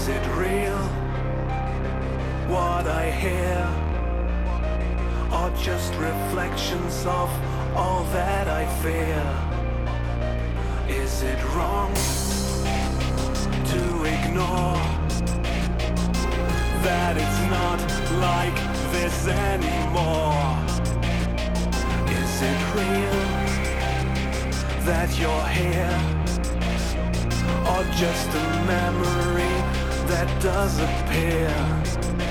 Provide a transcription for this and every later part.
Is it real? What I hear? Or just reflections of all that I fear? Is it wrong to ignore that it's not like this anymore? Is it real that you're here? Or just a memory that does appear.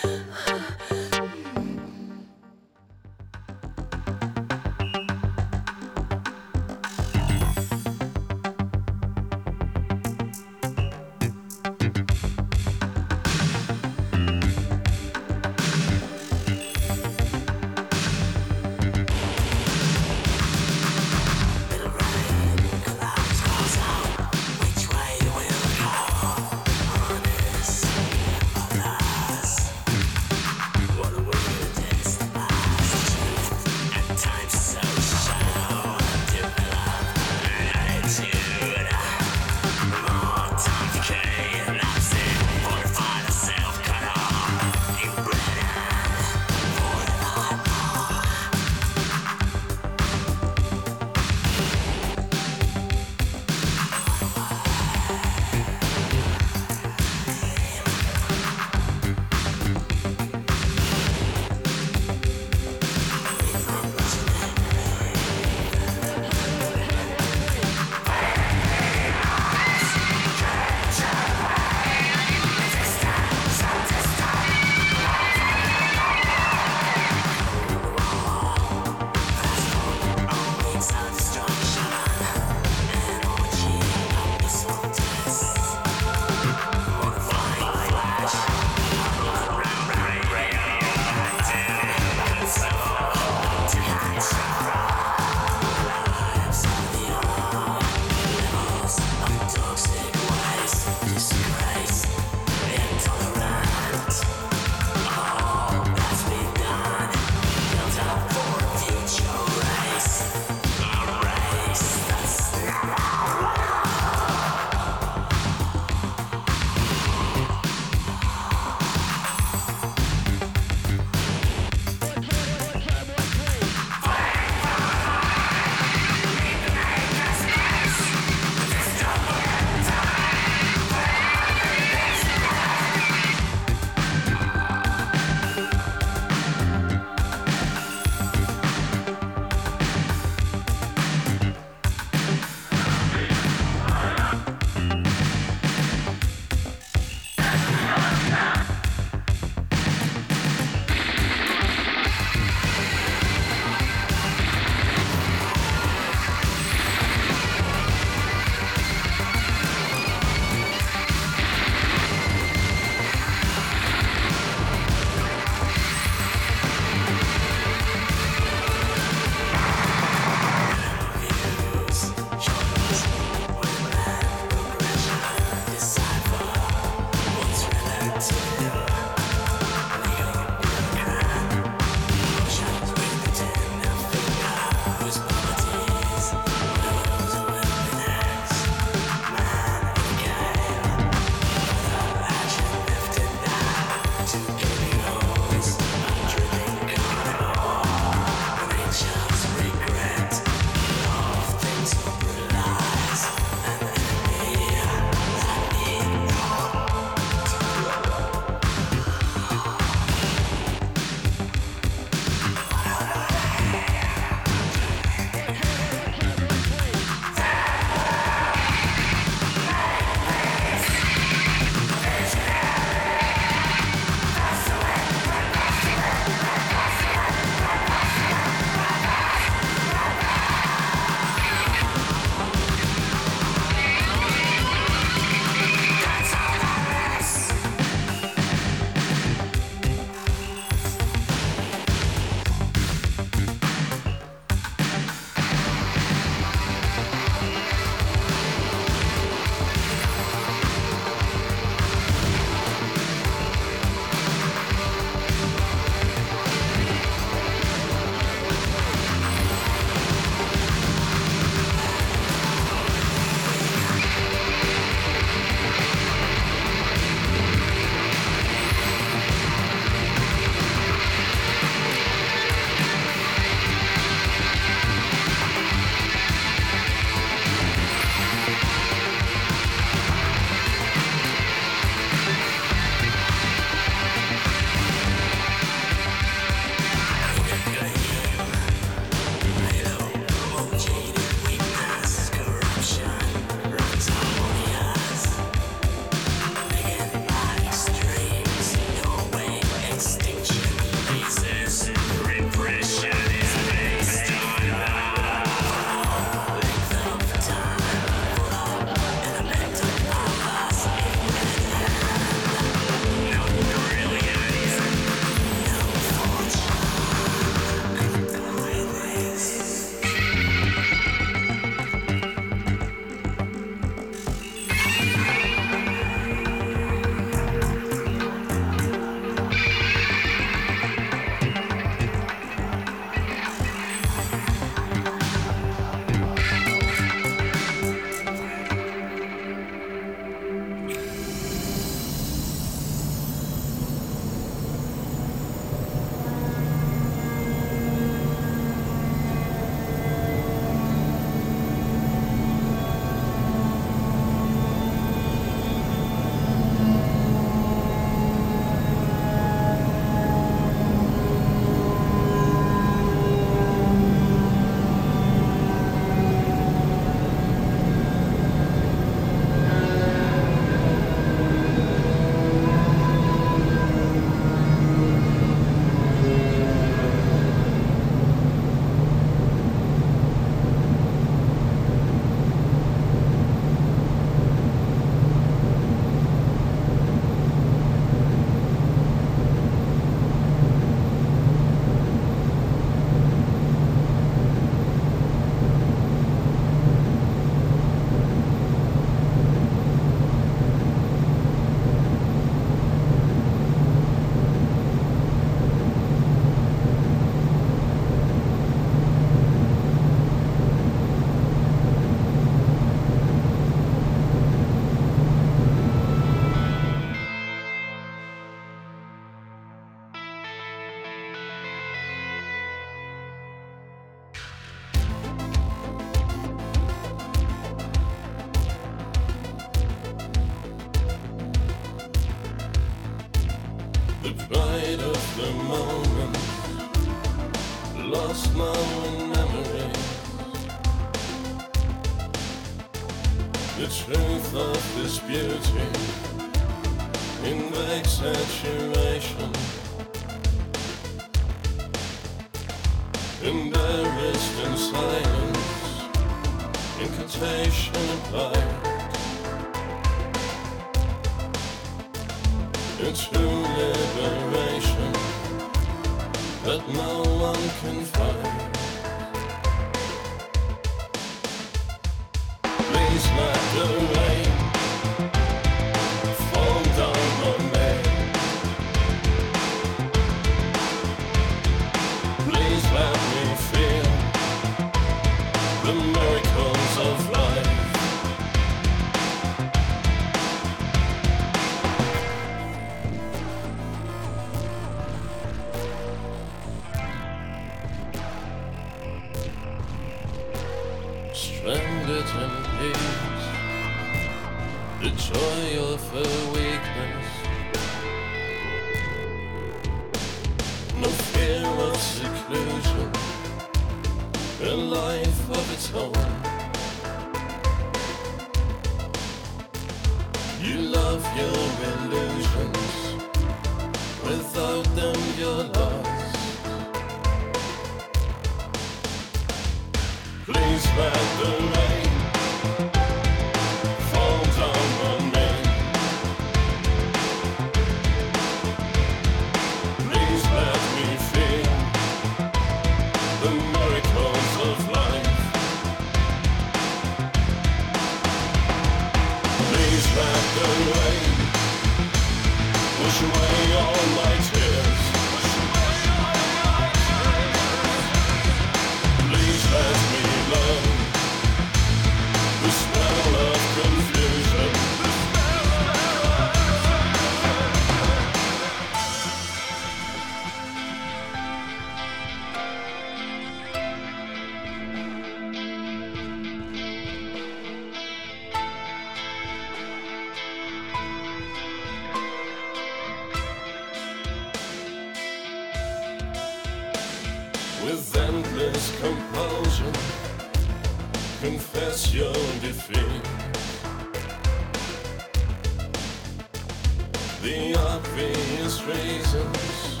reasons,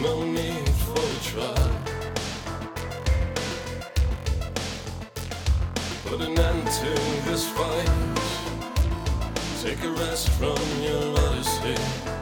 no need for a try. Put an end to this fight, take a rest from your odyssey.